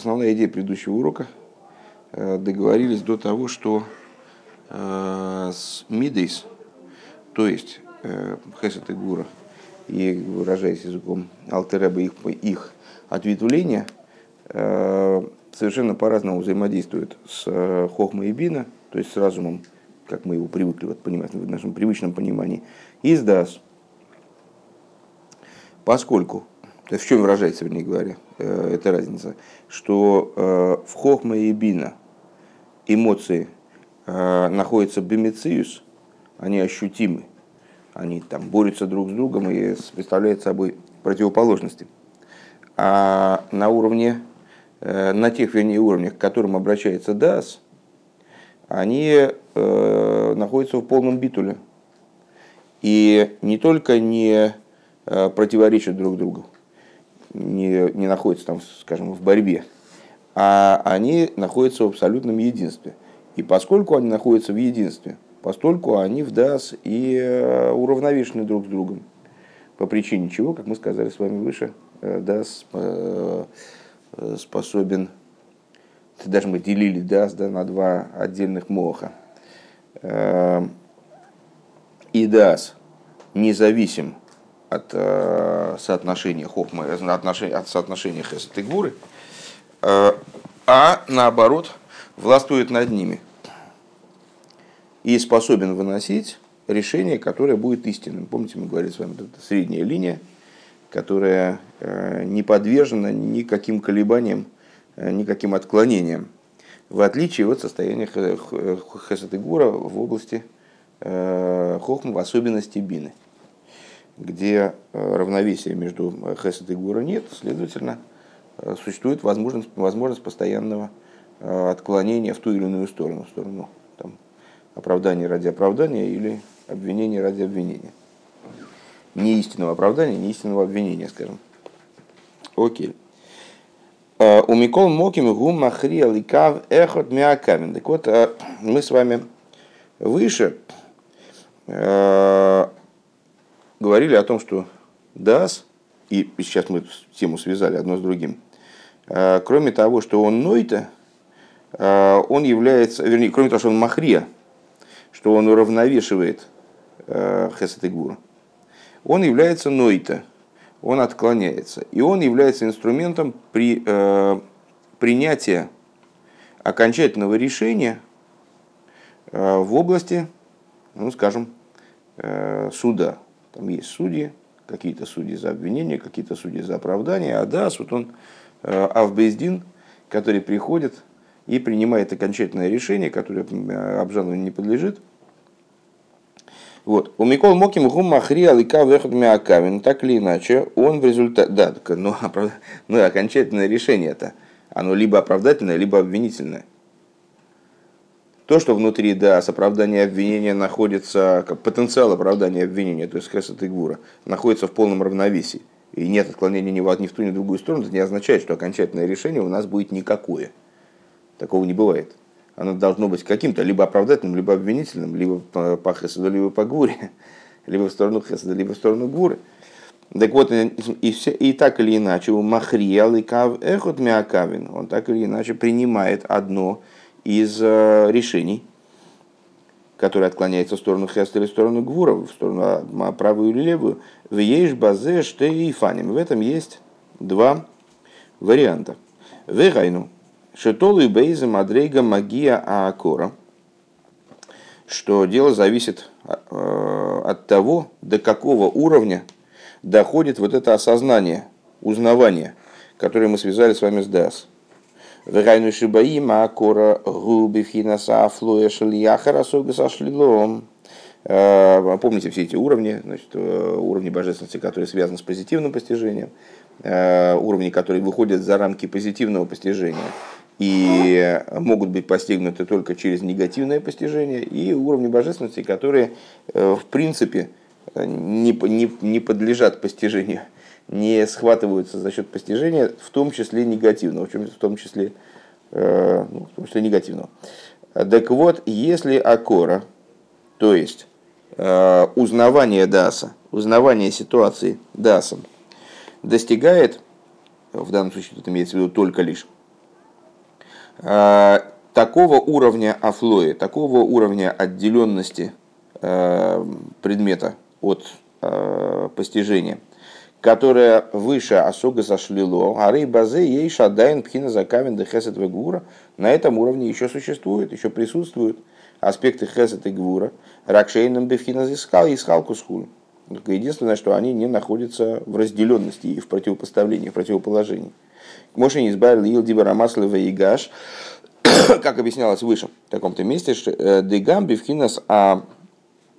основная идея предыдущего урока. Договорились до того, что с Мидейс, то есть Хесет и Гура, и выражаясь языком Алтереба, их, их ответвления совершенно по-разному взаимодействуют с Хохма и Бина, то есть с разумом, как мы его привыкли вот, понимать в нашем привычном понимании, и с Дас. Поскольку в чем выражается, вернее говоря, э, эта разница? Что э, в хохма и бина эмоции э, находятся бемициус, они ощутимы, они там борются друг с другом и представляют собой противоположности. А на уровне, на тех, вернее, уровнях, к которым обращается ДАС, они находятся в полном битуле. И не только не противоречат друг другу, не, не находятся там, скажем, в борьбе, а они находятся в абсолютном единстве. И поскольку они находятся в единстве, постольку они в ДАС и э, уравновешены друг с другом. По причине чего, как мы сказали с вами выше, э, ДАС э, способен, даже мы делили ДАС да, на два отдельных моха. И ДАС независим от э, соотношения хохмы, отношения, от соотношения хесед и гуры, э, а наоборот властвует над ними и способен выносить решение, которое будет истинным. Помните, мы говорили с вами, это средняя линия, которая э, не подвержена никаким колебаниям, э, никаким отклонениям, в отличие от состояния хесед и гура в области э, хохмы, в особенности бины где э, равновесия между э, хесед и гура нет, следовательно, э, существует возможность, возможность постоянного отклонения в ту или иную сторону, в сторону там, оправдания ради оправдания или обвинения ради обвинения. Не истинного оправдания, не истинного обвинения, скажем. Окей. У Микол Моким Гум Махрия Ликав Эхот Миакамин. Так вот, мы с вами выше говорили о том, что Дас, и сейчас мы тему связали одно с другим, э, кроме того, что он Нойта, э, он является, вернее, кроме того, что он Махрия, что он уравновешивает э, Хесет и Гура, он является Нойта, он отклоняется. И он является инструментом при принятия окончательного решения в области, ну, скажем, суда, там есть судьи, какие-то судьи за обвинение, какие-то судьи за оправдание. А да, вот он э, Авбездин, который приходит и принимает окончательное решение, которое э, обжалованию не подлежит. Вот. У Микол Моким Гум Махри Алика Вехот Миакавин. Так или иначе, он в результате... Да, но, но ну, окончательное решение это оно либо оправдательное, либо обвинительное. То, что внутри, да, с оправдания обвинения находится, как потенциал оправдания обвинения, то есть Хесед и Гура, находится в полном равновесии, и нет отклонения ни в, ни в ту, ни в другую сторону, это не означает, что окончательное решение у нас будет никакое. Такого не бывает. Оно должно быть каким-то либо оправдательным, либо обвинительным, либо по Хеседу, либо по Гуре, либо в сторону Хеседа, либо в сторону Гуры. Так вот, и, все, и так или иначе, у Махриал и Кав Эхот Миакавин, он так или иначе принимает одно из э, решений, которые отклоняются в сторону Хеста или в сторону Гвура, в сторону а, правую или левую, в ейш базе ште и фаним. В этом есть два варианта. Вегайну, шетолу и бейза мадрейга магия аакора, что дело зависит э, от того, до какого уровня доходит вот это осознание, узнавание, которое мы связали с вами с Дас. Вегайну шибаим, а кора губи финаса афлуя шельяхара согаса шлилом. Э, помните все эти уровни, значит, э, уровни божественности, которые связаны с позитивным постижением, э, уровни, которые выходят за рамки позитивного постижения и могут быть постигнуты только через негативное постижение, и уровни божественности, которые в принципе не, не, не подлежат постижению не схватываются за счет постижения, в том числе негативного, в том числе, э, ну, в том числе негативного. Так вот, если акора, то есть э, узнавание даса, узнавание ситуации дасом, достигает, в данном случае тут имеется в виду только лишь, такого уровня афлои, такого уровня отделенности предмета от постижения, которая выше осога зашлило, а рей базе ей шадайн пхина закавин де хесет вегура, на этом уровне еще существует, еще присутствуют аспекты хесет и гвура, ракшейном бифхина искал и искал кускуль. Только единственное, что они не находятся в разделенности и в противопоставлении, в противоположении. Моше не избавил Илдиба Рамаслева и Гаш, как объяснялось выше в таком-то месте, что э, Дегам бифхинас а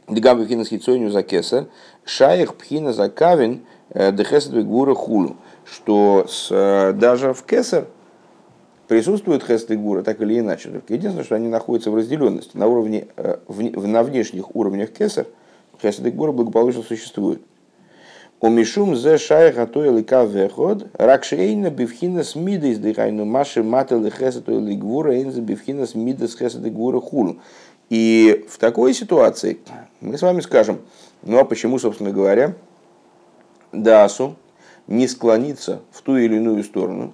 Дегам бифхинас хитсойню за кесар, шаях пхина за э, дехесет гура хулу, что с, э, даже в кесар присутствуют хесты гура так или иначе. Только единственное, что они находятся в разделенности на уровне, в, на внешних уровнях кесар – Хесед Гура благополучно существует. У Мишум зе шайх атойл и веход, рак шейна бифхина с мидой сдыхайну маши мател хесед или гвура, эйнза бифхина с мидой с хесед гвура хулу. И в такой ситуации мы с вами скажем, ну а почему, собственно говоря, Дасу не склониться в ту или иную сторону.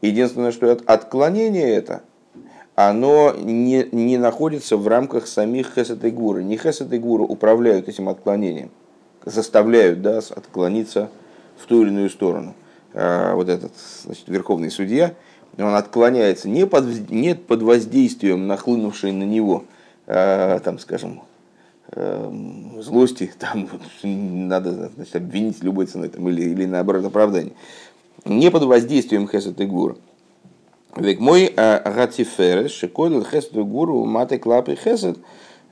Единственное, что отклонение это – оно не, не находится в рамках самих хесед и гуры. Не хесед и гуры управляют этим отклонением, заставляют да, отклониться в ту или иную сторону. А, вот этот значит, верховный судья, он отклоняется не под, не под воздействием нахлынувшей на него, а, там, скажем, злости, там надо значит, обвинить любой ценой там, или, или наоборот оправдание. Не под воздействием хесед и гуру. Век мой гатиферес, шиколил хесед гуру, маты клапы хесед,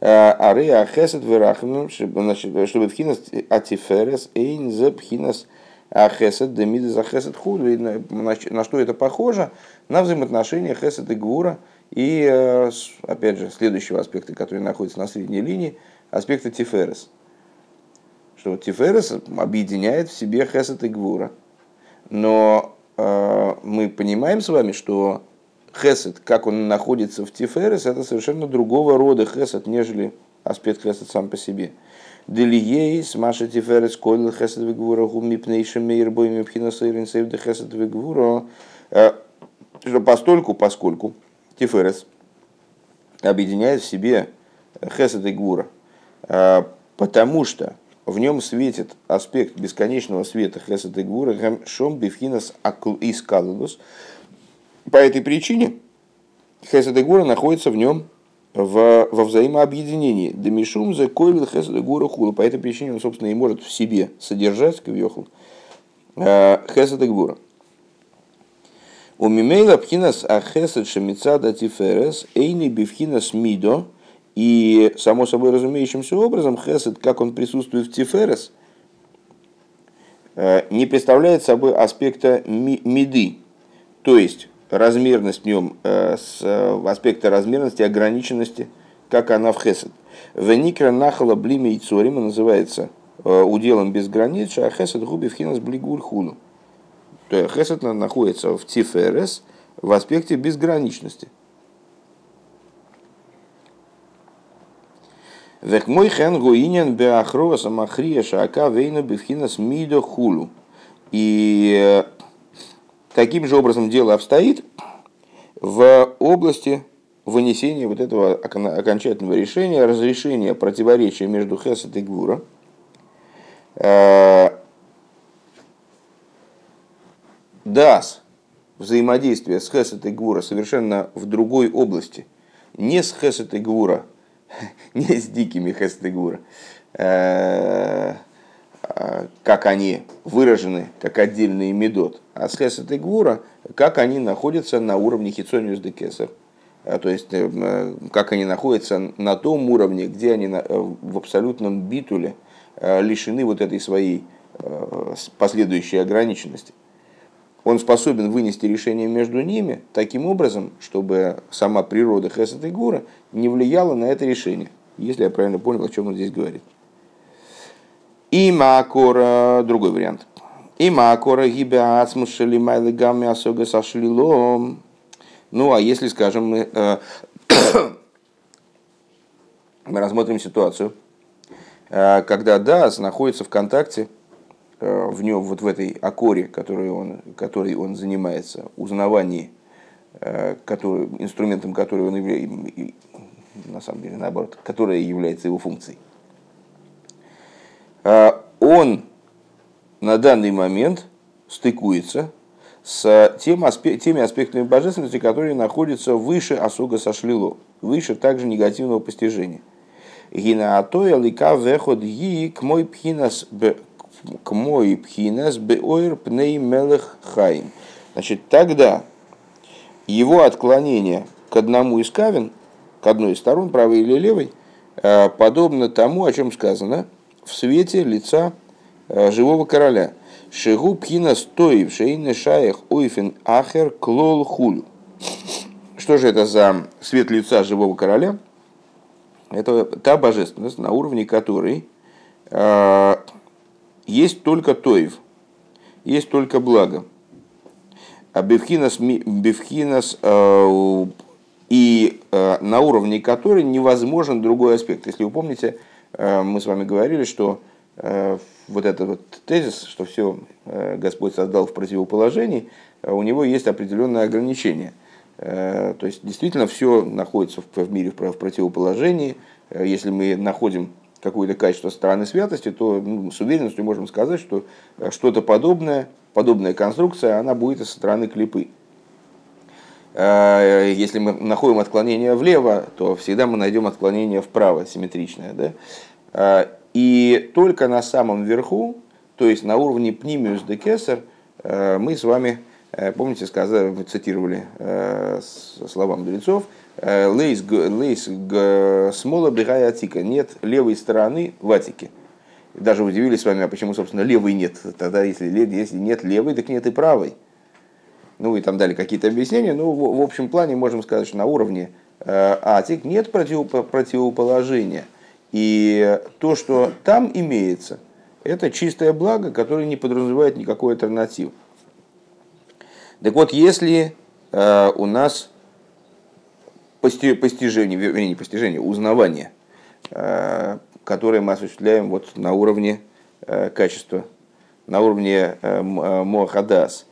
ары а хесед верахну, чтобы пхинас атиферес, эйн за пхинас хесед, демиды за хесед худу. На что это похоже? На взаимоотношения хесед и гура и, опять же, следующего аспекта, который находится на средней линии, аспекта тиферес. Что тиферес объединяет в себе хесед и гвура. Но Э, мы понимаем с вами, что хесед, как он находится в тиферес, это совершенно другого рода хесед, нежели аспект хесед сам по себе. Делией с маша тиферес койл хесед вегвура гуми пнейша мейр бой мипхина сейрин сейв де хесед вегвура. Э, что постольку, поскольку тиферес объединяет в себе хесед и гвура, потому что в нем светит аспект бесконечного света Хесед и Гвура, Шом Бифхинас из Калудус. По этой причине Хесед и Гвура находится в нем в, во взаимообъединении. Демишум за койлил Хесед и Гвура хула. По этой причине он, собственно, и может в себе содержать, кавьехал, э, Хесед и Гвура. У Мимейла Пхинас Ахесед Шамицада Тиферес Эйни Бифхинас Мидо – и, само собой разумеющимся образом, хесед, как он присутствует в Тиферес, э, не представляет собой аспекта меды, то есть размерность в нем, э, аспекта размерности, ограниченности, как она в хесед. Веникра нахала блиме и цорима называется э, уделом без границ, а хесед губи в хинас блигуль хуну. То есть хесед находится в тиферес в аспекте безграничности – Век мой хен гуинен беахроса махрия шака вейна бифхинас мидо хулу. И э, таким же образом дело обстоит в области вынесения вот этого окончательного решения, разрешения противоречия между Хесед и Гвура. Э, Дас, взаимодействие с Хесед и Гвура совершенно в другой области. Не с Хесед и Гвура, не с дикими хестегура, э, как они выражены как отдельный медот, а с хестегура, как они находятся на уровне хитсониус де. Э, то есть, э, как они находятся на том уровне, где они в абсолютном битуле лишены вот этой своей последующей ограниченности он способен вынести решение между ними таким образом, чтобы сама природа Хесед и Гура не влияла на это решение, если я правильно понял, о чем он здесь говорит. И Макора, другой вариант. И Макора гибе ацмушали майлы гамми асога сашлилом. Ну, а если, скажем, мы, э, мы рассмотрим ситуацию, э, когда Дас находится в контакте в нем, вот в этой акоре, которой он, которой он занимается, узнавании который, инструментом которого он является, на самом деле наоборот, которая является его функцией. Он на данный момент стыкуется с тем аспект, теми аспектами божественности, которые находятся выше осуга сошлило, выше также негативного постижения. Гинаатоя лика веход ги к мой пхинас к мой пхинас беойр пней мелех хаим. Значит, тогда его отклонение к одному из кавин, к одной из сторон, правой или левой, э, подобно тому, о чем сказано, в свете лица э, живого короля – Шигу пхина стоив шейны шаях ойфен ахер клол хулю. Что же это за свет лица живого короля? Это та божественность, на уровне которой э, есть только тоев, есть только благо. А бифхинас, бифхинас э, и э, на уровне которой невозможен другой аспект. Если вы помните, э, мы с вами говорили, что вот этот вот тезис, что все Господь создал в противоположении, у него есть определенное ограничение. Э, то есть действительно все находится в мире в противоположении. Если мы находим какое-то качество стороны святости, то ну, с уверенностью можем сказать, что что-то подобное, подобная конструкция, она будет и со стороны клипы. Если мы находим отклонение влево, то всегда мы найдем отклонение вправо, симметричное. Да? И только на самом верху, то есть на уровне пнимиус де кесар, э, мы с вами, э, помните, сказали, цитировали э, слова мудрецов, лейс, лейс смола бегая атика, нет левой стороны в атике. Даже удивились с вами, а почему, собственно, левой нет. Тогда, если, если нет левой, так нет и правой. Ну и там дали какие-то объяснения. Ну, в, общем плане можем сказать, что на уровне атик нет противоположения – и то, что там имеется, это чистое благо, которое не подразумевает никакой альтернативы. Так вот, если э, у нас постижение, вернее, не постижение, узнавание, э, которое мы осуществляем вот на уровне э, качества, на уровне Мохадас,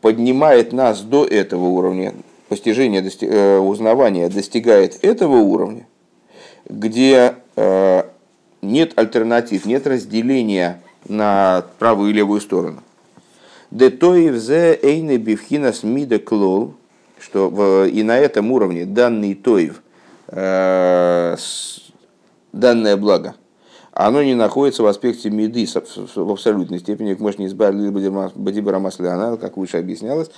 поднимает нас до этого уровня, постижение, узнавания достигает этого уровня, где Э, нет альтернатив, нет разделения на правую и левую сторону. Детоев зе эйне бифхинас мида клол, что в, и на этом уровне данный тоев, э, данное благо, оно не находится в аспекте миды в абсолютной степени, как можно избавили Бадибара Масляна, как выше объяснялось.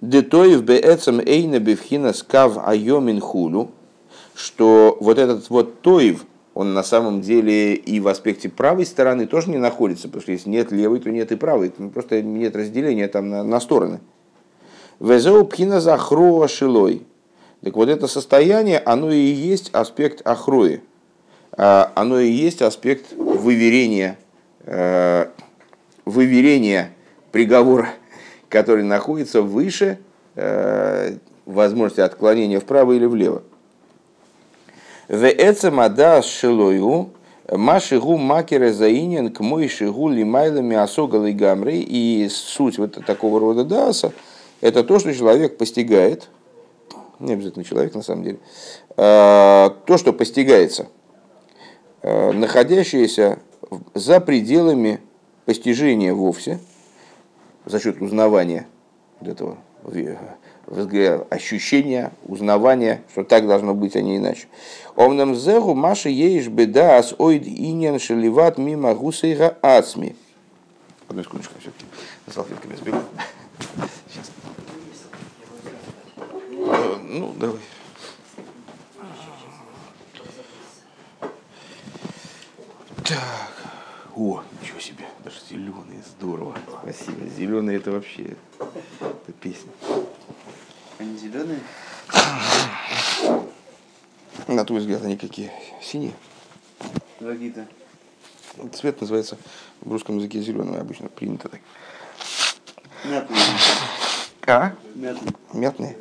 Детоев беэцам эйне бифхинас кав айомин хулю, что вот этот вот тоев, он на самом деле и в аспекте правой стороны тоже не находится, потому что если нет левой, то нет и правой, просто нет разделения там на, на стороны. Везеу пхина захроа шилой. Так вот это состояние, оно и есть аспект ахрои. А, оно и есть аспект выверения, э, выверения приговора, который находится выше э, возможности отклонения вправо или влево. Веэцемада шилою Машигу макера заинен к мой шигу лимайлами осогалы гамры. И суть вот такого рода даса – это то, что человек постигает, не обязательно человек на самом деле, а, то, что постигается, а, находящееся за пределами постижения вовсе, за счет узнавания вот этого ощущения, узнавания, что так должно быть, а не иначе. Омнам зеру маши еиш беда ас ойд иньян шеливат мимо гусейга ацми. Одну секундочку, все-таки салфетками сбегу. Сейчас. Ну, давай. Так. О, ничего себе, даже зеленые, здорово. Спасибо. Зеленые это вообще это песня. Они зеленые? На твой взгляд, они какие? Синие? Какие-то. Цвет называется в русском языке зеленый, обычно принято так. Мятные. Ка? А? Мятные. Мятные?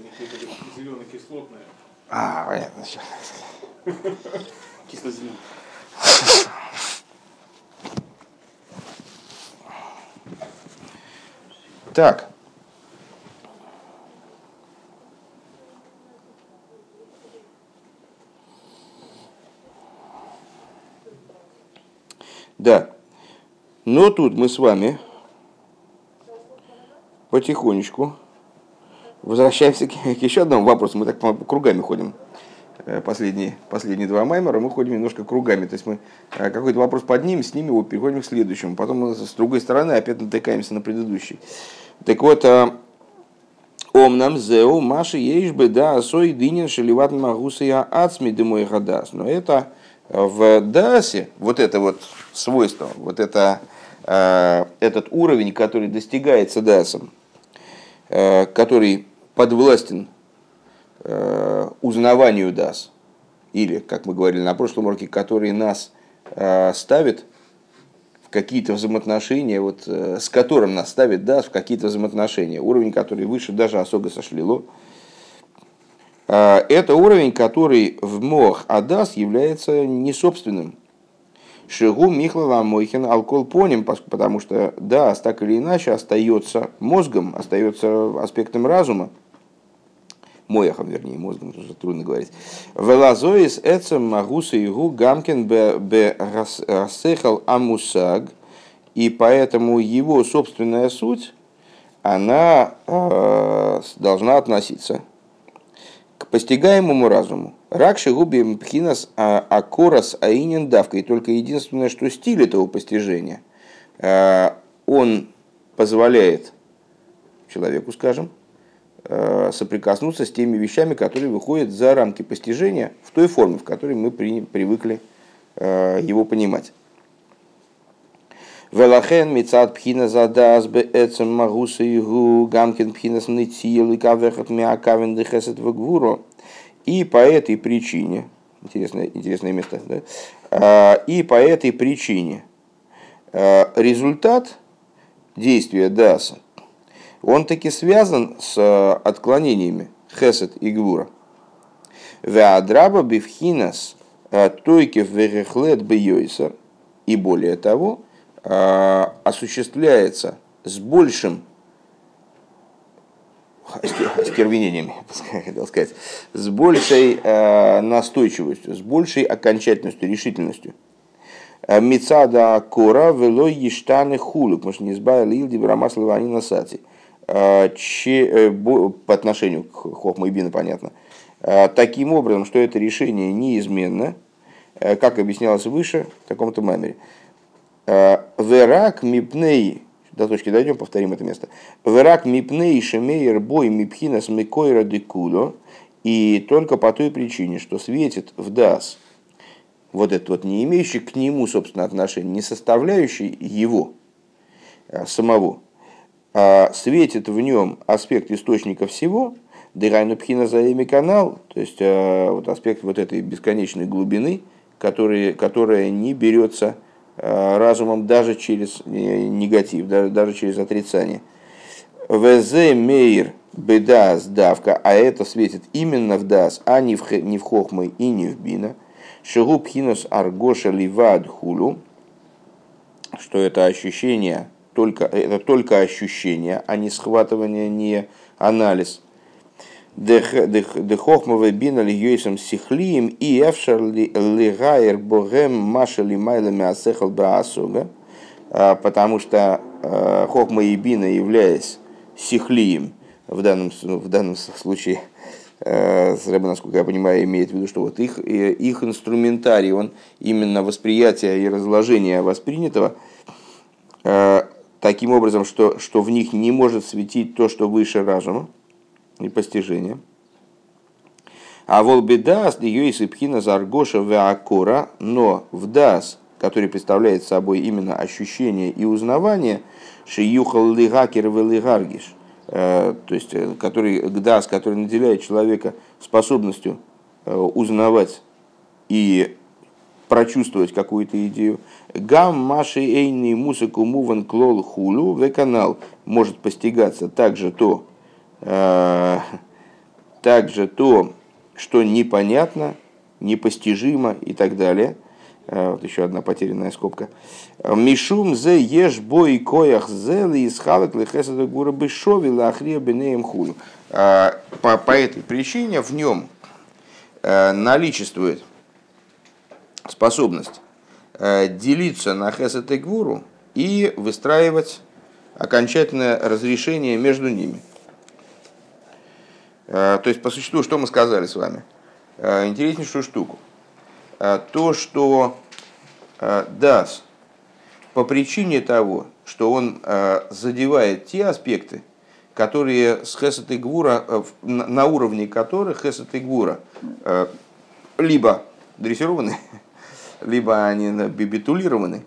Зелено-кислотные. А, понятно. Кисло-зеленый. Так. Да. Но тут мы с вами потихонечку возвращаемся к, еще одному вопросу. Мы так кругами ходим. Э, Последние, последние два маймера мы ходим немножко кругами. То есть мы э, какой-то вопрос поднимем, с ними его переходим к следующему. Потом с другой стороны опять натыкаемся на предыдущий. Так вот, э, Ом нам зеу маши ешь бы да сой дынин шеливат магуса я ацми дымой гадас. Но это в дасе, вот это вот свойство, вот это, этот уровень, который достигается дасом, который подвластен узнаванию дас, или, как мы говорили на прошлом уроке, который нас ставит в какие-то взаимоотношения, вот, э, с которым нас ставит да, в какие-то взаимоотношения, уровень, который выше даже Осога сошлило. А, это уровень, который в мох Адас является несобственным. Шигу Михлала Мойхин Алкол поним, потому что Дас так или иначе остается мозгом, остается аспектом разума, Мояхом, вернее, мозгом, тоже трудно говорить. Велазоис эцем магуса игу гамкен бе рассехал амусаг, и поэтому его собственная суть, она э, должна относиться к постигаемому разуму. Ракши губи мпхинас а, акорас аинин давка. И только единственное, что стиль этого постижения, э, он позволяет человеку, скажем, соприкоснуться с теми вещами, которые выходят за рамки постижения в той форме, в которой мы при, привыкли э, его понимать. И. И по этой причине, интересное, интересное место, да? А, и по этой причине э, результат действия даса он таки связан с э, отклонениями хесед и гвура. Веадраба бифхинас э, тойкев верехлет бейойсер. И более того, э, осуществляется с большим остервенением, хотел сказать, с большей настойчивостью, с большей окончательностью, решительностью. Мицада кора вело ештаны хулю, потому что не избавили илди брамас лаванина сати. Э, по отношению к Хохма и Бина, понятно, э, таким образом, что это решение неизменно, э, как объяснялось выше в таком-то мамере. Верак мипней, до точки дойдем, повторим это место. Верак мипней шемейер бой мипхина смекойра декудо, и только по той причине, что светит в дас, вот этот вот не имеющий к нему, собственно, отношения, не составляющий его самого, а светит в нем аспект источника всего, Дырайну Пхина Заеми канал, то есть а, вот аспект вот этой бесконечной глубины, который, которая не берется а, разумом даже через негатив, даже, даже через отрицание. Везе мейр беда давка, а это светит именно в дас, а не в, не в хохмы и не в бина. Шигу пхинус аргоша ливад хулу, что это ощущение только, это только ощущение, а не схватывание, не анализ. Дехохмове бина льюисом сихлием и эфшар лигайер богем машали майлами асехал баасуга, а, потому что а, хохма и бина, являясь сихлием, в данном, в данном случае, а, Рэба, насколько я понимаю, имеет в виду, что вот их, их инструментарий, он именно восприятие и разложение воспринятого, таким образом, что, что в них не может светить то, что выше разума и постижения. А волбедас ее и сыпхина заргоша веакора, но в дас, который представляет собой именно ощущение и узнавание, шиюхал лигакер велигаргиш, э, то есть э, который, дас, который наделяет человека способностью э, узнавать и прочувствовать какую-то идею. Гам маши эйни мусыку муван клол хулю в канал может постигаться также то, э, также то, что непонятно, непостижимо и так далее. Э, вот еще одна потерянная скобка. Мишум зе еш бой коях зели из халак лехесада гура бешови лахрия бенеем хулю. Э, по, по этой причине в нем э, наличествует способность э, делиться на хесед и гвуру и выстраивать окончательное разрешение между ними. Э, то есть, по существу, что мы сказали с вами? Э, интереснейшую штуку. То, что Дас по причине того, что он задевает те аспекты, которые с Хесет и Гвура, на уровне которых Хесет и Гвура либо дрессированы, либо они бибитулированы,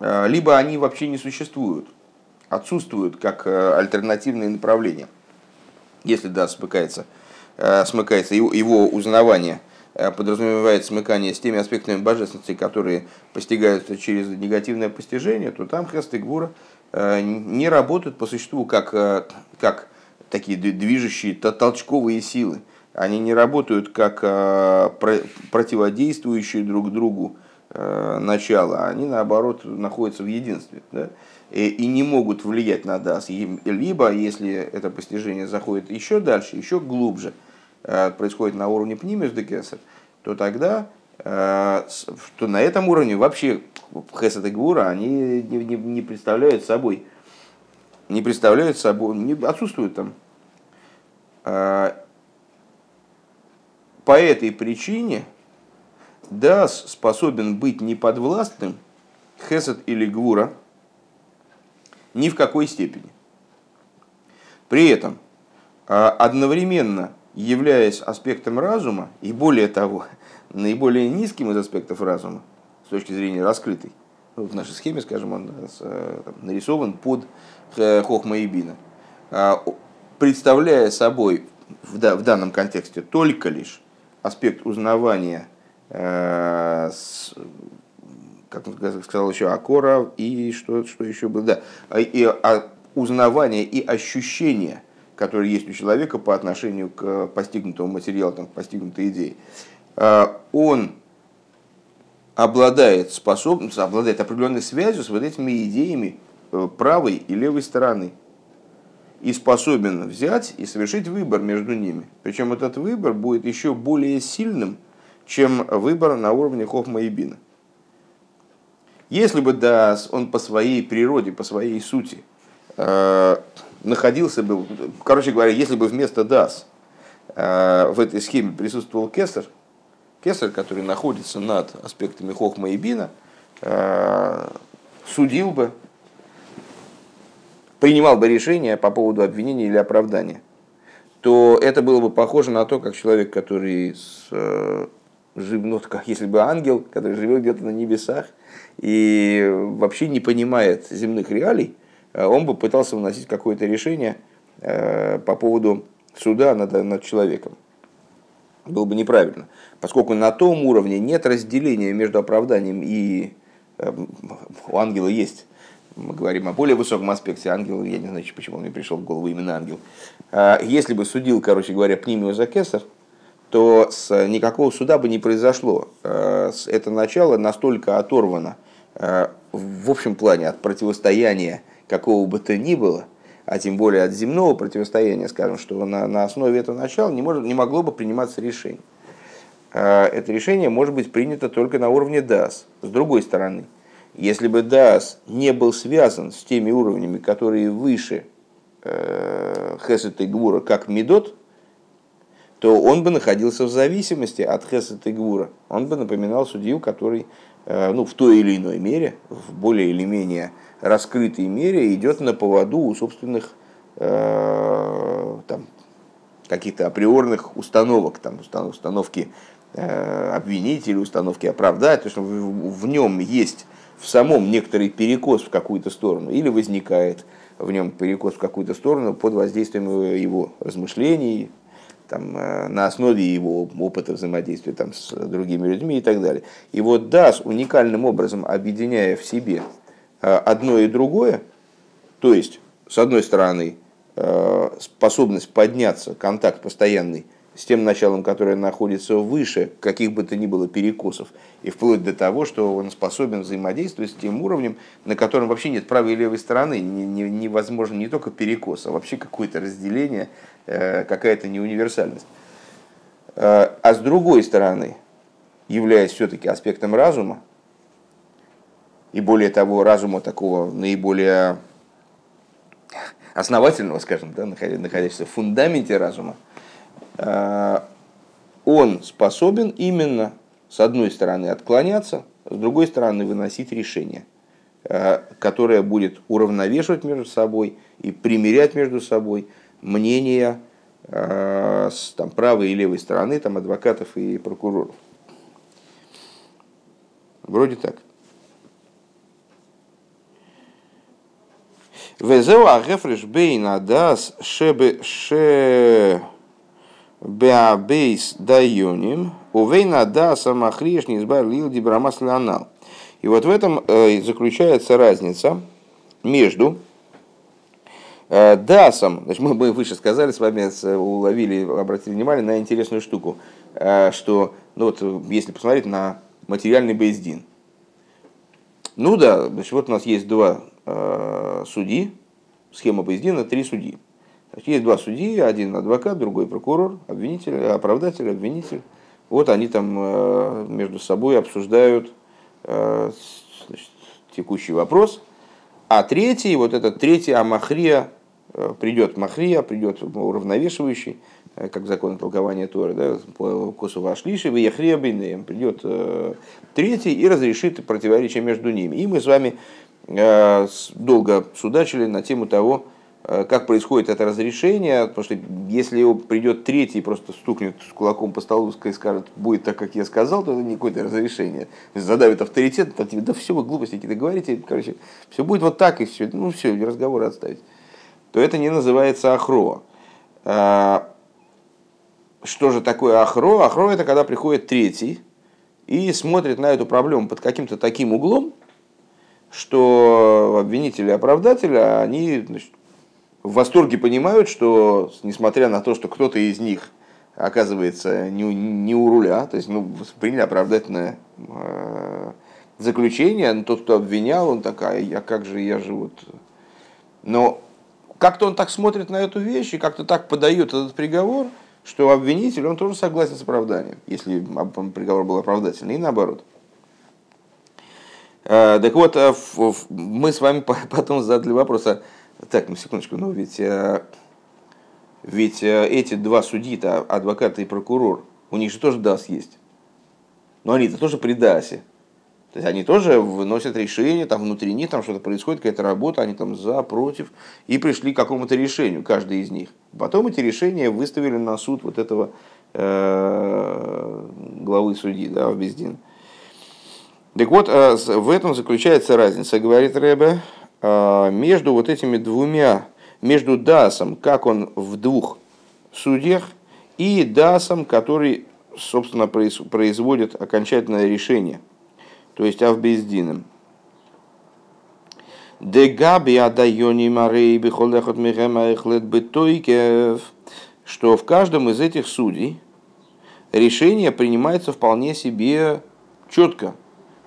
либо они вообще не существуют, отсутствуют как альтернативные направления – если да, смыкается, э, смыкается его, узнавание, э, подразумевает смыкание с теми аспектами божественности, которые постигаются через негативное постижение, то там хест и гвура э, не работают по существу как, как такие движущие толчковые силы. Они не работают как противодействующие друг другу начала, они наоборот находятся в единстве. Да? Э, и не могут влиять на дас. Либо, если это постижение заходит еще дальше, еще глубже, э, происходит на уровне пнимис декесет, то тогда э, то на этом уровне вообще хесед и гура, они не, не, не представляют собой, не представляют собой, не, отсутствуют там. По этой причине Дас способен быть неподвластным, хесед или гвура – ни в какой степени. При этом, а, одновременно являясь аспектом разума, и более того, наиболее низким из аспектов разума, с точки зрения раскрытой, ну, в нашей схеме, скажем, он э, там, нарисован под э, Хохма и Бина, а, представляя собой в данном контексте только лишь аспект узнавания э, как сказал еще, Акора и что, что еще было, да, а, и а, узнавание и ощущение, которое есть у человека по отношению к постигнутому материалу, там, к постигнутой идее, а, он обладает способностью, обладает определенной связью с вот этими идеями э, правой и левой стороны и способен взять и совершить выбор между ними. Причем этот выбор будет еще более сильным, чем выбор на уровне Хохма и Бина. Если бы да, он по своей природе, по своей сути э, находился бы, короче говоря, если бы вместо дас э, в этой схеме присутствовал кесар, кесар, который находится над аспектами хохма и бина, э, судил бы, принимал бы решение по поводу обвинения или оправдания, то это было бы похоже на то, как человек, который с, жив, ну, как если бы ангел, который живет где-то на небесах, и вообще не понимает земных реалий, э, он бы пытался выносить какое-то решение э, по поводу суда над, над человеком. Было бы неправильно, поскольку на том уровне нет разделения между оправданием и э, у ангела есть. Мы говорим о более высоком аспекте ангела, я не знаю, почему мне пришел в голову именно ангел. Если бы судил, короче говоря, Пнимио Закесар, то с, никакого суда бы не произошло. Это начало настолько оторвано Э, в общем плане от противостояния какого бы то ни было, а тем более от земного противостояния, скажем, что на, на основе этого начала не, может, не могло бы приниматься решение. Это решение может быть принято только на уровне ДАС. С другой стороны, если бы ДАС не был связан с теми уровнями, которые выше э, Хесет и Гвура, как Медот, то он бы находился в зависимости от Хесет и Гвура. Он бы напоминал судью, который Э, ну, в той или иной мере, в более или менее раскрытой мере, идет на поводу у собственных э, там, каких-то априорных установок, там, установки э, обвинителя, установки оправдать, то, что в, нем есть в самом некоторый перекос в какую-то сторону, или возникает в нем перекос в какую-то сторону под воздействием его размышлений, там, э, на основе его опыта взаимодействия там, с другими людьми и так далее. И вот ДАС уникальным образом объединяя в себе э, одно и другое, то есть, с одной стороны, способность подняться, контакт постоянный с тем началом, которое находится выше каких бы то ни было перекосов, и вплоть до того, что он способен взаимодействовать с тем уровнем, на котором вообще нет правой и левой стороны, невозможно не только перекос, а вообще какое-то разделение, э, какая-то неуниверсальность. Э, а с другой стороны, являясь все-таки аспектом разума, и более того, разума такого наиболее основательного, скажем, да, находящегося в фундаменте разума, э, он способен именно, с одной стороны, отклоняться, с другой стороны, выносить решение, э, которое будет уравновешивать между собой и примерять между собой мнения э, с там, правой и левой стороны, там, адвокатов и прокуроров. Вроде так. Везеу агефреш бейна дас шебе ше беабейс дайоним увейна дас амахриеш не избавил лил дибрамас леонал. И вот в этом э, заключается разница между э, дасом, значит, мы, мы выше сказали, с вами уловили, обратили внимание на интересную штуку, э, что ну вот, если посмотреть на материальный бейздин, ну да, значит, вот у нас есть два судьи, схема Боездина, три судьи. Есть два судьи, один адвокат, другой прокурор, обвинитель, оправдатель, обвинитель. Вот они там э, между собой обсуждают э, значит, текущий вопрос. А третий, вот этот третий Амахрия, придет Махрия, придет уравновешивающий, как закон толкования Торы, да, Косово Ашлиши, в Яхрия придет третий и разрешит противоречие между ними. И мы с вами Э, долго судачили на тему того, э, как происходит это разрешение, потому что если придет третий просто стукнет кулаком по столу и скажет, будет так, как я сказал, то это не какое-то разрешение. Задавит авторитет, то тебе, да все, вы глупости какие-то говорите, короче, все будет вот так и все, ну все, разговоры отставить. То это не называется ахро. А, что же такое ахро? Ахро это когда приходит третий и смотрит на эту проблему под каким-то таким углом, что обвинители и оправдатели, они значит, в восторге понимают, что несмотря на то, что кто-то из них оказывается не, не у руля, то есть ну, приняли оправдательное э, заключение, но тот, кто обвинял, он такая, я как же, я вот... Но как-то он так смотрит на эту вещь и как-то так подает этот приговор, что обвинитель, он тоже согласен с оправданием, если приговор был оправдательный, и наоборот. Э, так вот, э, мы с вами потом задали вопрос, так, ну секундочку, ну ведь, э, ведь эти два судьи-то, адвокат и прокурор, у них же тоже ДАС есть. Но они-то тоже при ДАСе. То есть они тоже выносят решение, там внутри них там что-то происходит, какая-то работа, они там за, против, и пришли к какому-то решению, каждый из них. Потом эти решения выставили на суд вот этого главы судьи, да, Бездин. Э, так вот, э, в этом заключается разница, говорит Рэбе, э, между вот этими двумя, между Дасом, как он в двух судьях, и Дасом, который, собственно, производит окончательное решение, то есть Авбездином. Что в каждом из этих судей решение принимается вполне себе четко,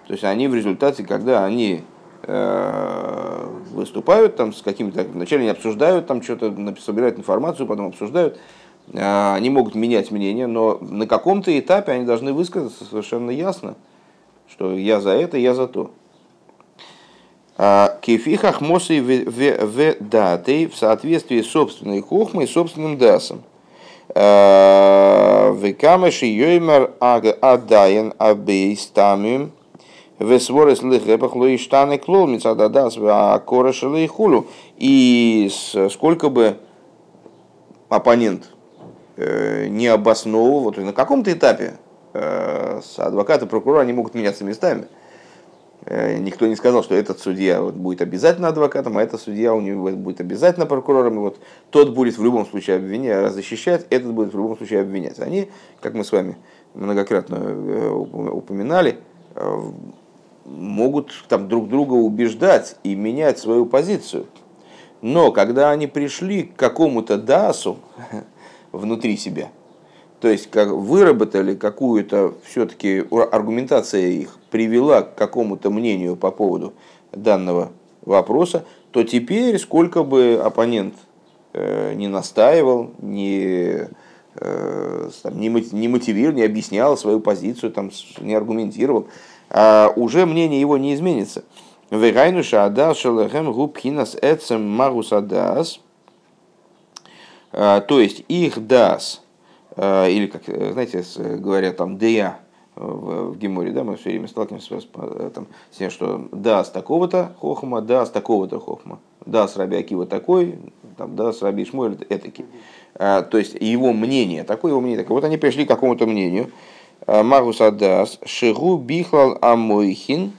то есть они в результате, когда они э, выступают там с какими-то, вначале они обсуждают там что-то, собирают информацию, потом обсуждают, э, они могут менять мнение, но на каком-то этапе они должны высказаться совершенно ясно, что я за это, я за то. А, Кефихах мосы в даты в соответствии с собственной хохмой и собственным дасом. Э, Векамеши йоймер адаен абейстамим Весворес лихепах лоиштаны клол мицададас а корыша хулю. И сколько бы оппонент э, не обосновывал, вот на каком-то этапе э, адвокат и прокурор они могут меняться местами. Э, никто не сказал, что этот судья будет обязательно адвокатом, а этот судья у него будет обязательно прокурором. И вот тот будет в любом случае обвинять, защищать, этот будет в любом случае обвинять. Они, как мы с вами многократно упоминали, могут там друг друга убеждать и менять свою позицию. Но когда они пришли к какому-то дасу внутри себя, то есть как выработали какую-то все-таки аргументация их привела к какому-то мнению по поводу данного вопроса, то теперь сколько бы оппонент э, не настаивал, не, э, не мотивировал, не объяснял свою позицию, там, не аргументировал, уже мнение его не изменится. Вегайнуша адас шелехем губхинас эцем магус адас. А, То есть их дас, а, или как, э, знаете, говорят там дея в, в Геморе, да, мы все время сталкиваемся с, э, там, с тем, что дас такого-то хохма, дас такого-то хохма, дас раби Акива такой, там, дас раби Шмуэль этакий. А, То есть его мнение, такое его мнение, такое. Вот они пришли к какому-то мнению. Магус адас, шигу бихлал амойхин,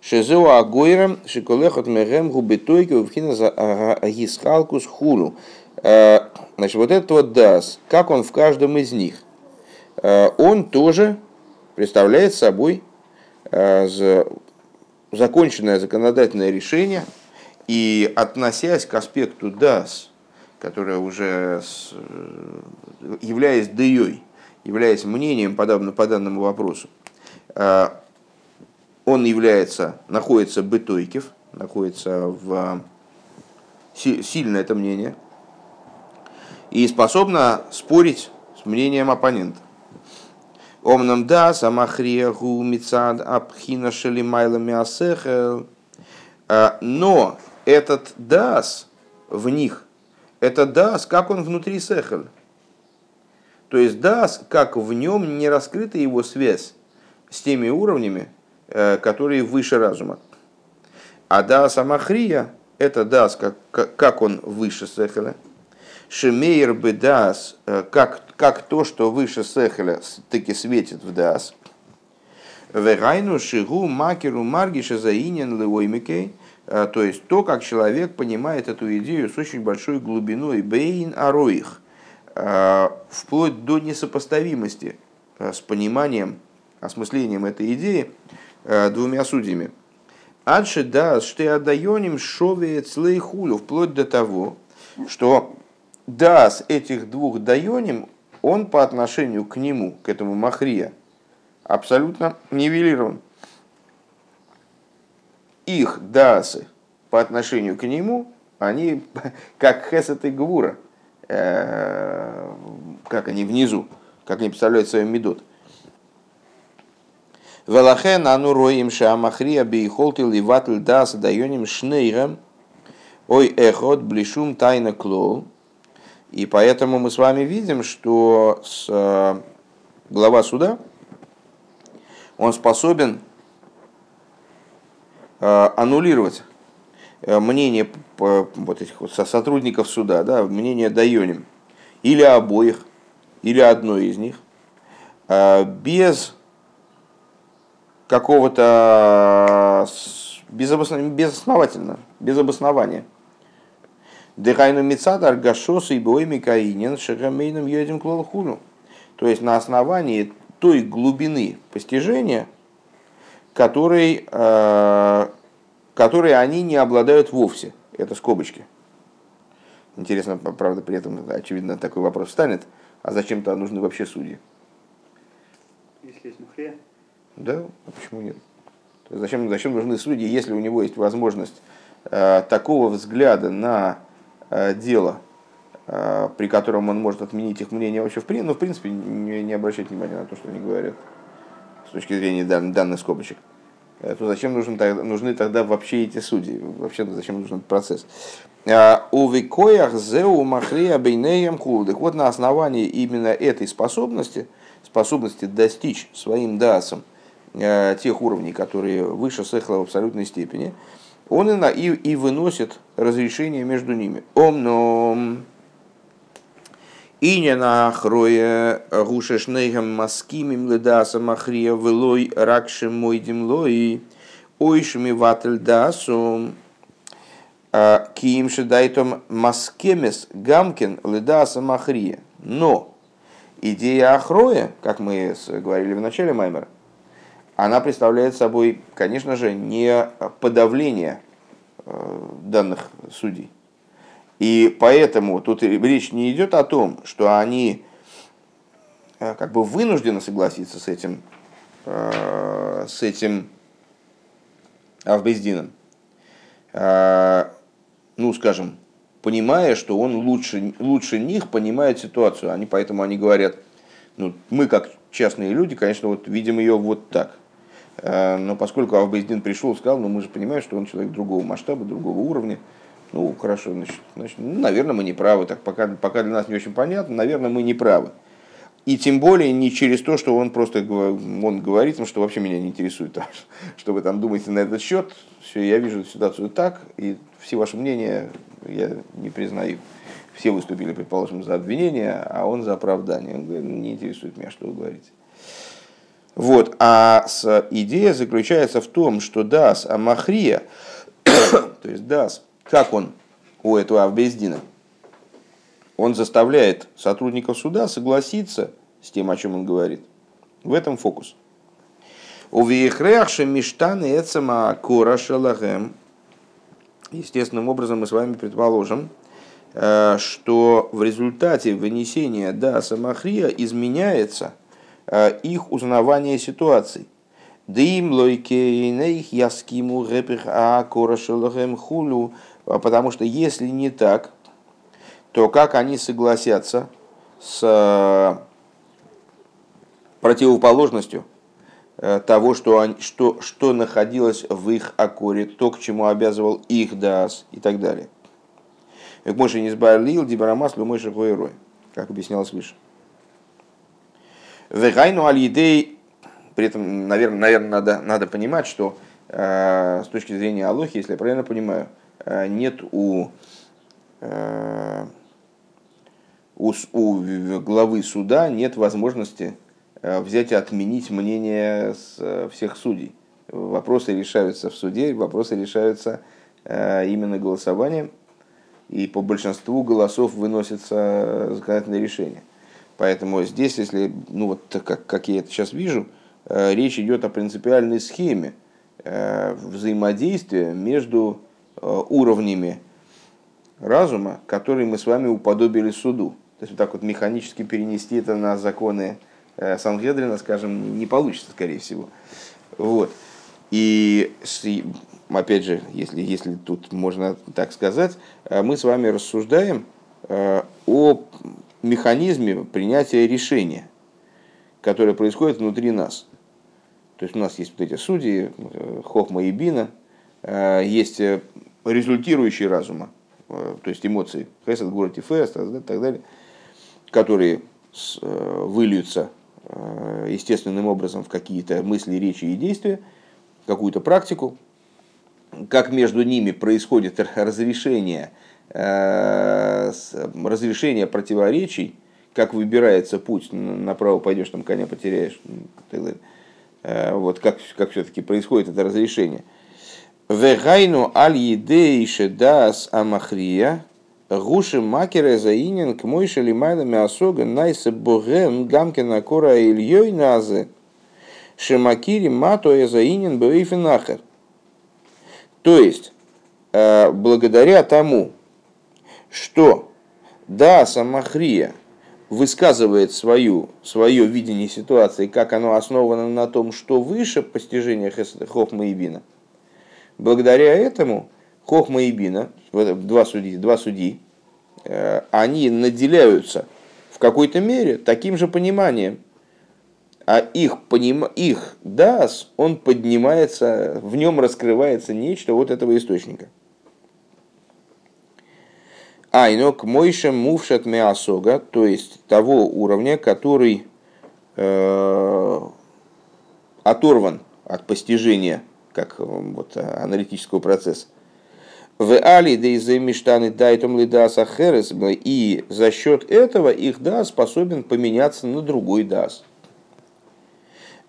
Шезеу агойрам шиколехот мегем губитойки увхина за агисхалкус хулу. Э, Значит, вот этот вот дас, как он в каждом из них, э, он тоже представляет собой э, за- законченное законодательное решение, и относясь к аспекту дас, которое уже являясь деей, являясь мнением по данному, по данному вопросу, э, он является, находится бытойкив, находится в си- сильно это мнение, и способна спорить с мнением оппонента. Омнам да, самахрия гу мицад абхина шелимайла миасехел. А, Но этот дас в них, это дас, как он внутри сехель. То есть дас, как в нем не раскрыта его связь с теми уровнями, э, которые выше разума. А дас амахрия – это дас, как, как, он выше сехеля. Шемейр бы дас, э, как, как то, что выше сехеля, таки светит в дас. Вегайну шигу макеру маргиша заинен леоймикей. Э, То есть то, как человек понимает эту идею с очень большой глубиной. Бейн ароих. Э, Вплоть до несопоставимости э, с пониманием, осмыслением этой идеи э, двумя судьями. Адши да, что отдаем шове хулю, вплоть до того, что дас этих двух дайоним, он по отношению к нему, к этому Махрия, абсолютно нивелирован. Их дасы по отношению к нему, они как Хесет и Гвура, как они внизу, как они представляют свой медот. Велахен ану роим шамахрия бейхолтил и ватль дас дайоним шнейрем ой эхот блишум тайна клол. И поэтому мы с вами видим, что с, э, глава суда, он способен э, аннулировать э, мнение п- вот этих вот со- сотрудников суда, да, мнение Дайоним, или обоих, или одной из них, э, без какого-то безосновательно, без обоснования. Дыхайну мецад аргашос и бойми каинен шагамейном йодим клолхуну. То есть на основании той глубины постижения, которой, э, которой они не обладают вовсе. Это скобочки. Интересно, правда, при этом, очевидно, такой вопрос встанет. А зачем-то нужны вообще судьи? Если есть мухрия, Да, а почему нет? То есть зачем, зачем нужны судьи, если у него есть возможность э, такого взгляда на э, дело, э, при котором он может отменить их мнение вообще в принципе, ну, в принципе, не, не обращать внимания на то, что они говорят с точки зрения дан, данных скобочек, э, то зачем нужен, нужны тогда вообще эти судьи? Вообще зачем нужен процесс? А, У викоях зеу махрия бейнеем хулдых. Вот на основании именно этой способности, способности достичь своим дасом э, тех уровней, которые выше сехла в абсолютной степени, он и, и, и выносит разрешение между ними. Омном Иня на хрое гуше шнейгам маскимим ледаса махрия велой ракшем мойдим лой ойшми ватель дасу киим шедайтом маскемес гамкин ледаса махрия. Но идея Ахроя, как мы говорили в начале Маймера, она представляет собой, конечно же, не подавление э, данных судей. И поэтому тут речь не идет о том, что они э, как бы вынуждены согласиться с этим, э, с этим Авбездином. Э, Ну, скажем, понимая, что он лучше, лучше них понимает ситуацию. Они, поэтому они говорят, ну, мы как частные люди, конечно, вот видим ее вот так. Но поскольку Авбейздин пришел, сказал, ну мы же понимаем, что он человек другого масштаба, другого уровня, ну хорошо, значит, значит ну, наверное, мы не правы, так пока, пока для нас не очень понятно, наверное, мы не правы. И тем более не через то, что он просто он говорит, что вообще меня не интересует, что вы там думаете на этот счет. Все, я вижу ситуацию так, и все ваши мнения я не признаю. Все выступили, предположим, за обвинение, а он за оправдание. Он говорит, не интересует меня, что вы говорите. Вот. А с, идея заключается в том, что Дас Амахрия, то есть Дас, как он у этого Авбездина – он заставляет сотрудников суда согласиться с тем, о чем он говорит. В этом фокус. У Вихреахша Миштаны Эцема Кора Шалахем. Естественным образом мы с вами предположим, э, что в результате вынесения да самахрия изменяется э, их узнавание ситуаций. Дым лойкейнейх яскиму репих а кора шалахем хулю. Потому что если не так, то как они согласятся с э, противоположностью э, того, что, они, что, что находилось в их акоре, то, к чему обязывал их дас и так далее. Как Мойша не сбарлил, дибарамас, Мойша Гойрой, как объяснялось выше. Вегайну аль при этом, наверное, наверное надо, надо понимать, что э, с точки зрения Алохи, если я правильно понимаю, нет у э, у, у главы суда нет возможности э, взять и отменить мнение э, всех судей. Вопросы решаются в суде, вопросы решаются э, именно голосованием, и по большинству голосов выносится законодательное решение. Поэтому здесь, если, ну вот как, как я это сейчас вижу, речь идет о принципиальной схеме взаимодействия между уровнями разума, которые мы с вами уподобили суду. То есть вот так вот механически перенести это на законы э, Сангедрина, скажем, не получится, скорее всего. Вот. И опять же, если, если тут можно так сказать, э, мы с вами рассуждаем э, о механизме принятия решения, которое происходит внутри нас. То есть у нас есть вот эти судьи, Хохма и Бина, есть результирующие разума, то есть эмоции, Хесед, Гурати, Фест и так далее – которые э, выльются э, естественным образом в какие-то мысли, речи и действия, какую-то практику, как между ними происходит разрешение, э, разрешение противоречий, как выбирается путь, направо пойдешь, там коня потеряешь, так далее. Вот как, как все-таки происходит это разрешение. Вегайну аль едейше дас амахрия, Гуши макера заинен к мой шалимайна мясога найса богем гамкина кора ильей назе. Шемакири мато я заинен бейфинахер. То есть, э, благодаря тому, что да, Самахрия высказывает свою, свое видение ситуации, как оно основано на том, что выше постижения Хохма и Бина, благодаря этому Хохма и Бина, два судьи, два судьи, э, они наделяются в какой-то мере таким же пониманием. А их, поним... их дас, он поднимается, в нем раскрывается нечто вот этого источника. Айнок мойша мувшат меасога, то есть того уровня, который э, оторван от постижения, как э, вот, аналитического процесса. В али да из миштаны дайтом лидаса херес и за счет этого их да способен поменяться на другой дас.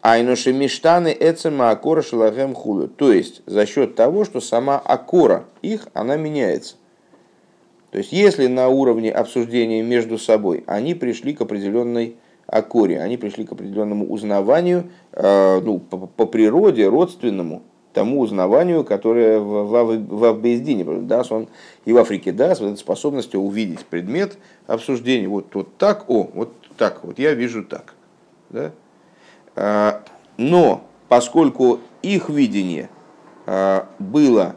Айноши миштаны эцема акора шалагем хулю. То есть за счет того, что сама акора их, она меняется. То есть если на уровне обсуждения между собой они пришли к определенной акоре, они пришли к определенному узнаванию, э, ну, по, по природе родственному, тому узнаванию, которое в, в, в Аббездине. Дас, он и в Африке даст вот эта способность увидеть предмет обсуждения. Вот, вот так, о, вот так, вот я вижу так. Да? А, но поскольку их видение а, было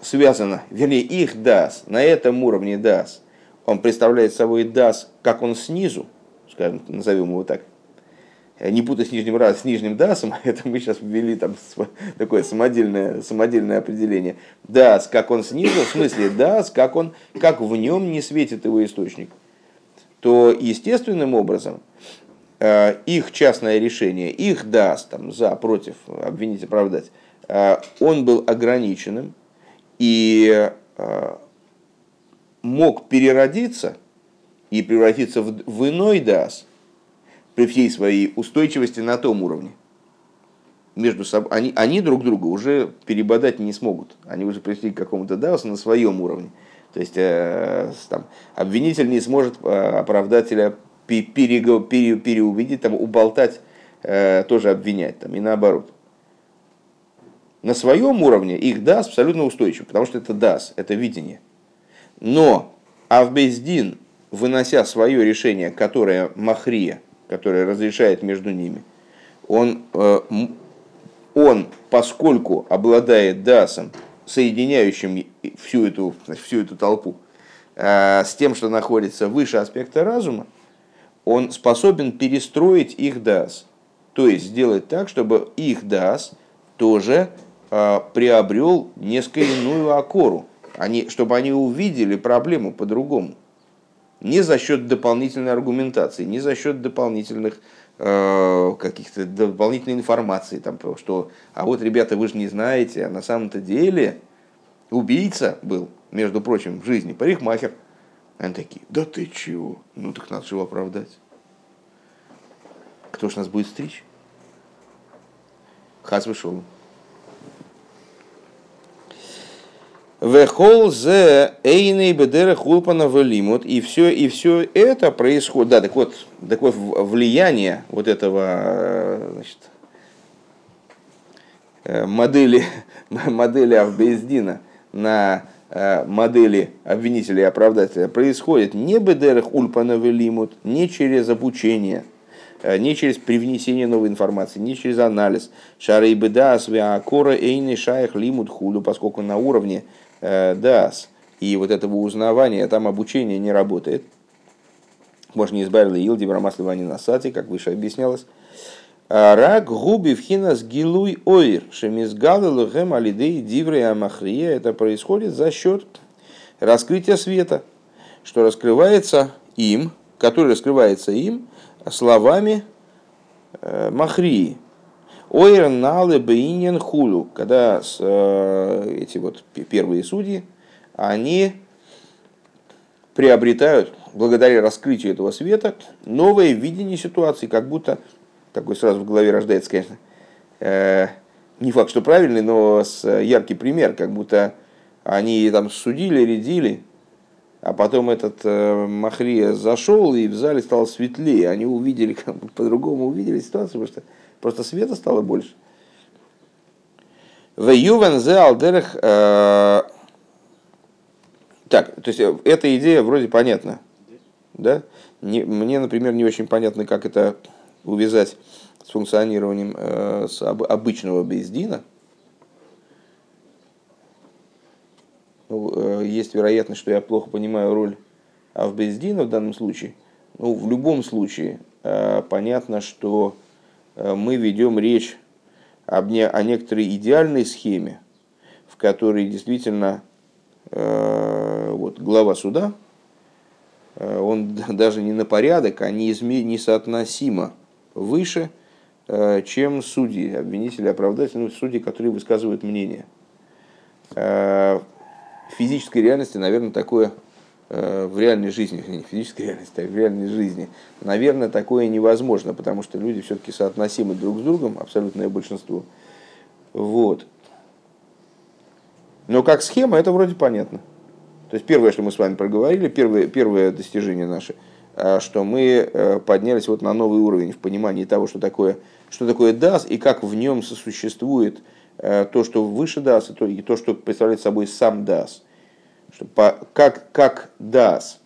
связано, вернее, их дас, на этом уровне дас, он представляет собой дас, как он снизу, скажем, назовем его так, не путать с нижним раз с нижним дасом, это мы сейчас ввели там такое самодельное, самодельное определение. Дас, как он снизу, в смысле дас, как он, как в нем не светит его источник, то естественным образом э, их частное решение, их дас, там, за, против, обвинить, оправдать, э, он был ограниченным и э, мог переродиться и превратиться в, в иной дас при всей своей устойчивости на том уровне. Между собой, они, они друг друга уже перебодать не смогут. Они уже пришли к какому-то дасу на своем уровне. То есть э, там, обвинитель не сможет э, оправдателя пере, пере, переубедить, там, уболтать, э, тоже обвинять, там, и наоборот. На своем уровне их дас абсолютно устойчив, потому что это дас, это видение. Но Авбездин, вынося свое решение, которое Махрия, которое разрешает между ними, он, э, он, поскольку обладает дасом, соединяющим всю эту, всю эту толпу, э, с тем, что находится выше аспекта разума, он способен перестроить их дас. То есть сделать так, чтобы их дас тоже э, приобрел несколько иную окору они, чтобы они увидели проблему по-другому. Не за счет дополнительной аргументации, не за счет дополнительных э, каких-то дополнительной информации, там, что а вот, ребята, вы же не знаете, а на самом-то деле убийца был, между прочим, в жизни парикмахер. Они такие, да ты чего? Ну так надо же его оправдать. Кто ж нас будет стричь? Хаз вышел. Вехол зе эйней бедера хулпана велимут. И все, и все это происходит. Да, так вот, так вот влияние вот этого значит, э, модели, модели Авбездина на э, модели обвинителя и оправдателя происходит не бедерах ульпана велимут, не через обучение, э, не через привнесение новой информации, не через анализ. Шары беда асвиакора эйни шаях лимут худу, поскольку на уровне Э, дас и вот этого узнавания, там обучение не работает. Можно не избавили Илди Брамаслива Насати, как выше объяснялось. Рак губи вхинас гилуй ойр, шемизгалы лухем алидей диврей амахрия. Это происходит за счет раскрытия света, что раскрывается им, который раскрывается им словами э, махрии, Ойр налы бейнин хулу, когда с, э, эти вот первые судьи, они приобретают, благодаря раскрытию этого света, новое видение ситуации, как будто, такой сразу в голове рождается, конечно, э, не факт, что правильный, но с, яркий пример, как будто они там судили, рядили, а потом этот э, Махрия зашел, и в зале стало светлее. Они увидели, как бы по-другому увидели ситуацию, потому что Просто света стало больше. В Ювен зе алдерах... Э, так, то есть э, эта идея вроде понятна. Да? Не, мне, например, не очень понятно, как это увязать с функционированием э, с об, обычного бездина. Ну, э, есть вероятность, что я плохо понимаю роль Авбездина в данном случае. Ну, в любом случае, э, понятно, что мы ведем речь об не, о некоторой идеальной схеме, в которой действительно э, вот, глава суда, э, он даже не на порядок, а неизме, несоотносимо выше, э, чем судьи, обвинители, оправдатели, ну, судьи, которые высказывают мнение. Э, в физической реальности, наверное, такое Э, в реальной жизни, не в физической реальности, а в реальной жизни, наверное, такое невозможно, потому что люди все-таки соотносимы друг с другом, абсолютное большинство. Вот. Но как схема, это вроде понятно. То есть первое, что мы с вами проговорили, первое, первое достижение наше, а, что мы э, поднялись вот на новый уровень в понимании того, что такое, что такое DAS и как в нем сосуществует э, то, что выше DAS, и то, и то что представляет собой сам DAS – что по, как, как DAS,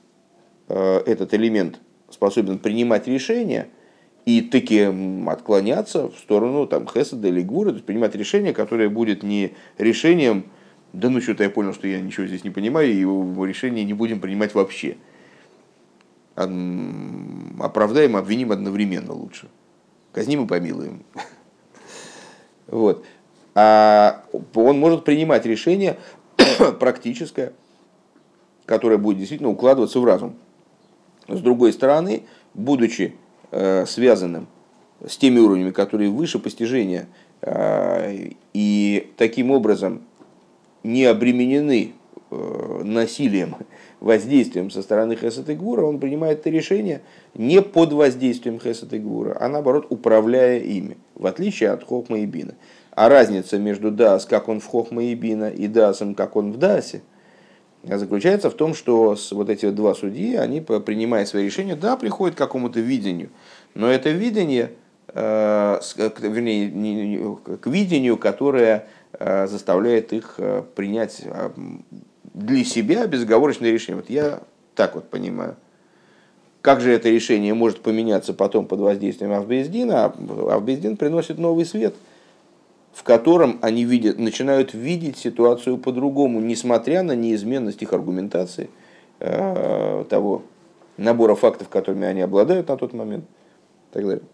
э, этот элемент, способен принимать решения и таки отклоняться в сторону там, Хеседа или Гура, то есть принимать решение, которое будет не решением, да ну что-то я понял, что я ничего здесь не понимаю, и решение не будем принимать вообще. Оправдаем, обвиним одновременно лучше. казним и помилуем. Вот. А он может принимать решение практическое, которое будет действительно укладываться в разум. С другой стороны, будучи э, связанным с теми уровнями, которые выше постижения, э, и таким образом не обременены э, насилием, воздействием со стороны Хесет и Гвура, он принимает это решение не под воздействием Хесет и Гвура, а наоборот управляя ими, в отличие от Хохма и Бина. А разница между Дас, как он в Хохма и Бина, и Дасом, как он в Дасе, заключается в том, что вот эти два судьи, они, принимая свои решения, да, приходят к какому-то видению, но это видение, э, вернее, к видению, которое э, заставляет их э, принять для себя безоговорочное решение. Вот я так вот понимаю. Как же это решение может поменяться потом под воздействием Авбездина? Авбездин приносит новый свет, в котором они видят, начинают видеть ситуацию по-другому, несмотря на неизменность их аргументации, э, того набора фактов, которыми они обладают на тот момент. И так далее.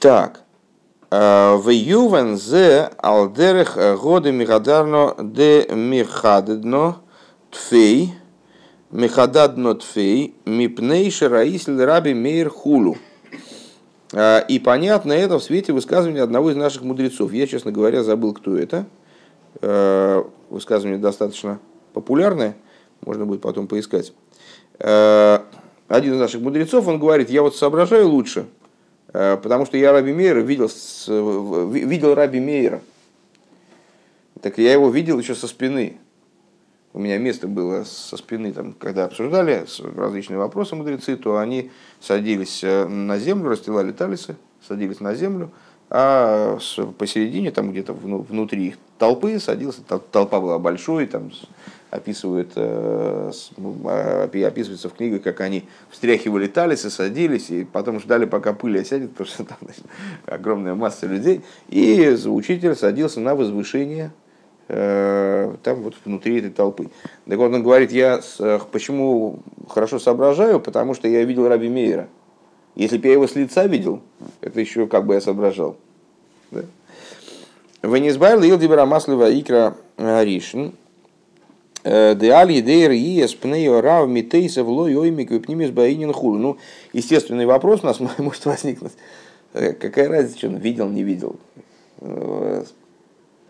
Так. Э, в Ювен зе алдерех годы мигадарно де михадедно тфей михададно тфей мипней шараисль раби мейр хулу. Э, и понятно это в свете высказывания одного из наших мудрецов. Я, честно говоря, забыл, кто это. Э, высказывание достаточно популярное, можно будет потом поискать. Один из наших мудрецов, он говорит, я вот соображаю лучше, потому что я Раби Мейера видел, видел Раби Мейера. Так я его видел еще со спины. У меня место было со спины, там, когда обсуждали различные вопросы мудрецы, то они садились э, на землю, расстилали талисы, садились на землю, а посередине, там где-то внутри толпы садился, толпа была большой, там описывают, э, а, описывается в книгах, как они встряхивали талисы, садились, и потом ждали, пока пыль осядет, потому что там значит, огромная масса людей. И учитель садился на возвышение, там вот внутри этой толпы. Так вот он говорит, я почему хорошо соображаю, потому что я видел Раби Мейера. Если бы я его с лица видел, это еще как бы я соображал. Да? Венесбайл Илдибера Маслова Икра Ришин, Деаль едейр иес пнео рав митейса в лой оймик випнимис баинин хулу. Ну, естественный вопрос у нас может возникнуть. Э, какая разница, что он видел, не видел?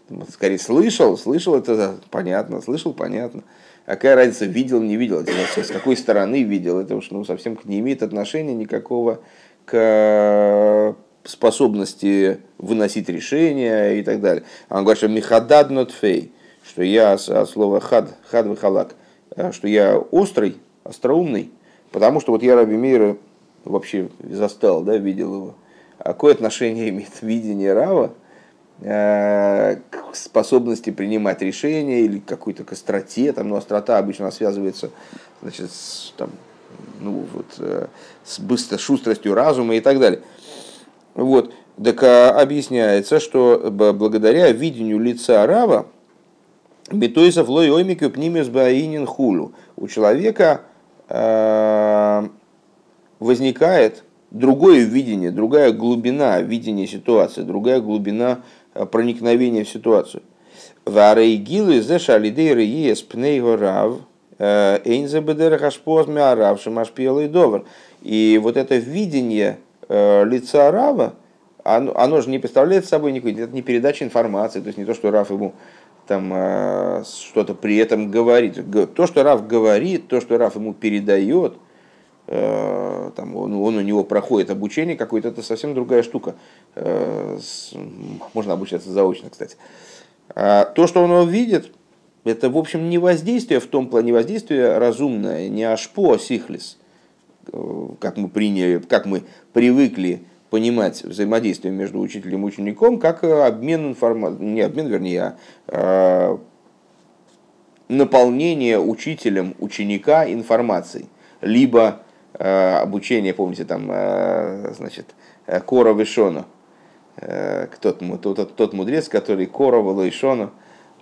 Э, скорее, слышал, слышал, это понятно, слышал, понятно. А какая разница, видел, не видел, с какой стороны видел, это уж ну, совсем не имеет отношения никакого к способности выносить решения и так далее. А он говорит, что михадад not фей что я от слова хад, хад выхалак, э, что я острый, остроумный, потому что вот я Раби Мейра вообще застал, да, видел его. А какое отношение имеет видение Рава э, к способности принимать решения или какой-то к остроте, там, ну, острота обычно связывается, значит, с, там, ну, вот, э, с быстро шустростью разума и так далее. Вот. Так объясняется, что благодаря видению лица Рава, Битойсов лой оймикю пнимес баинин хулю. У человека э, возникает другое видение, другая глубина видения ситуации, другая глубина э, проникновения в ситуацию. Варейгилы зе шалидейры ес пнейго рав э, эйнзе бедер хашпоз миарав шамашпиелый довар. И вот это видение лица Рава, оно, оно же не представляет собой никакой, это не передача информации, то есть не то, что Раф ему там э, что-то при этом говорит. То, что Раф говорит, то, что Раф ему передает, э, там, он, он у него проходит обучение какое-то, это совсем другая штука. Э, можно обучаться заочно, кстати. А то, что он видит, это, в общем, не воздействие в том плане, воздействие разумное, не ашпо, а сихлис, как мы приняли, как мы привыкли понимать взаимодействие между учителем и учеником как обмен информацией, не обмен, вернее, а наполнение учителем ученика информацией, либо обучение, помните, там, а, значит, Кора Вишона, тот, тот, тот мудрец, который Кора Вишона,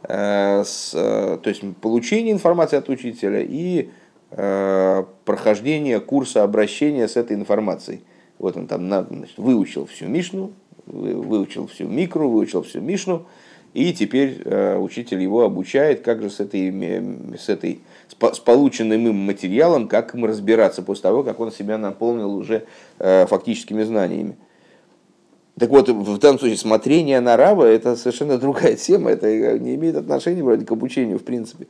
то есть получение информации от учителя и прохождение курса обращения с этой информацией. Вот он там значит, выучил всю Мишну, выучил всю Микру, выучил всю Мишну, и теперь э, учитель его обучает, как же с этой, с этой с полученным им материалом, как им разбираться после того, как он себя наполнил уже э, фактическими знаниями. Так вот, в данном случае смотрение на Рава это совершенно другая тема, это не имеет отношения вроде к обучению в принципе.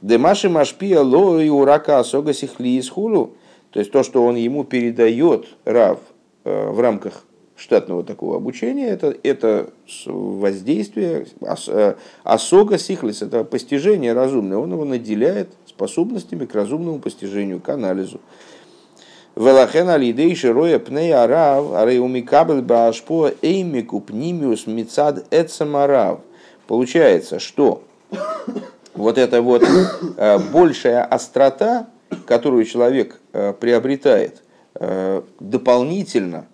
Демаши Машпия Ло и Урака Асога Сихли из то есть то, что он ему передает Рав э, в рамках штатного такого обучения, это, это воздействие, осога сихлис, это постижение разумное, он его наделяет способностями к разумному постижению, к анализу. Велахен алидей широя пней арав, ареумикабель баашпо эймику пнимиус мицад эцамарав. Получается, что вот эта вот э, большая острота, которую человек э, приобретает э, дополнительно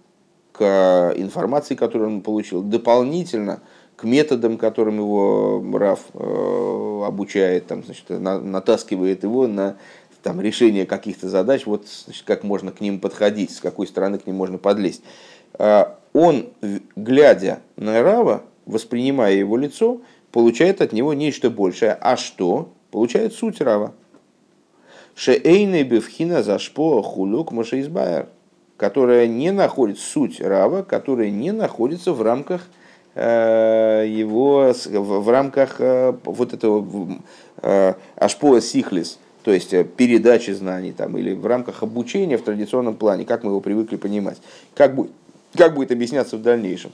к информации, которую он получил, дополнительно к методам, которым его Раф обучает, там, значит, натаскивает его на там, решение каких-то задач, вот значит, как можно к ним подходить, с какой стороны к ним можно подлезть. Он, глядя на Рава, воспринимая его лицо, получает от него нечто большее. А что? Получает суть Рава. Шеэйны бевхина зашпо хулюк машеизбайер, которая не находит суть Рава, которая не находится в рамках э, его, в рамках э, вот этого э, ашпоа сихлис, то есть передачи знаний там, или в рамках обучения в традиционном плане, как мы его привыкли понимать. Как будет, как будет объясняться в дальнейшем.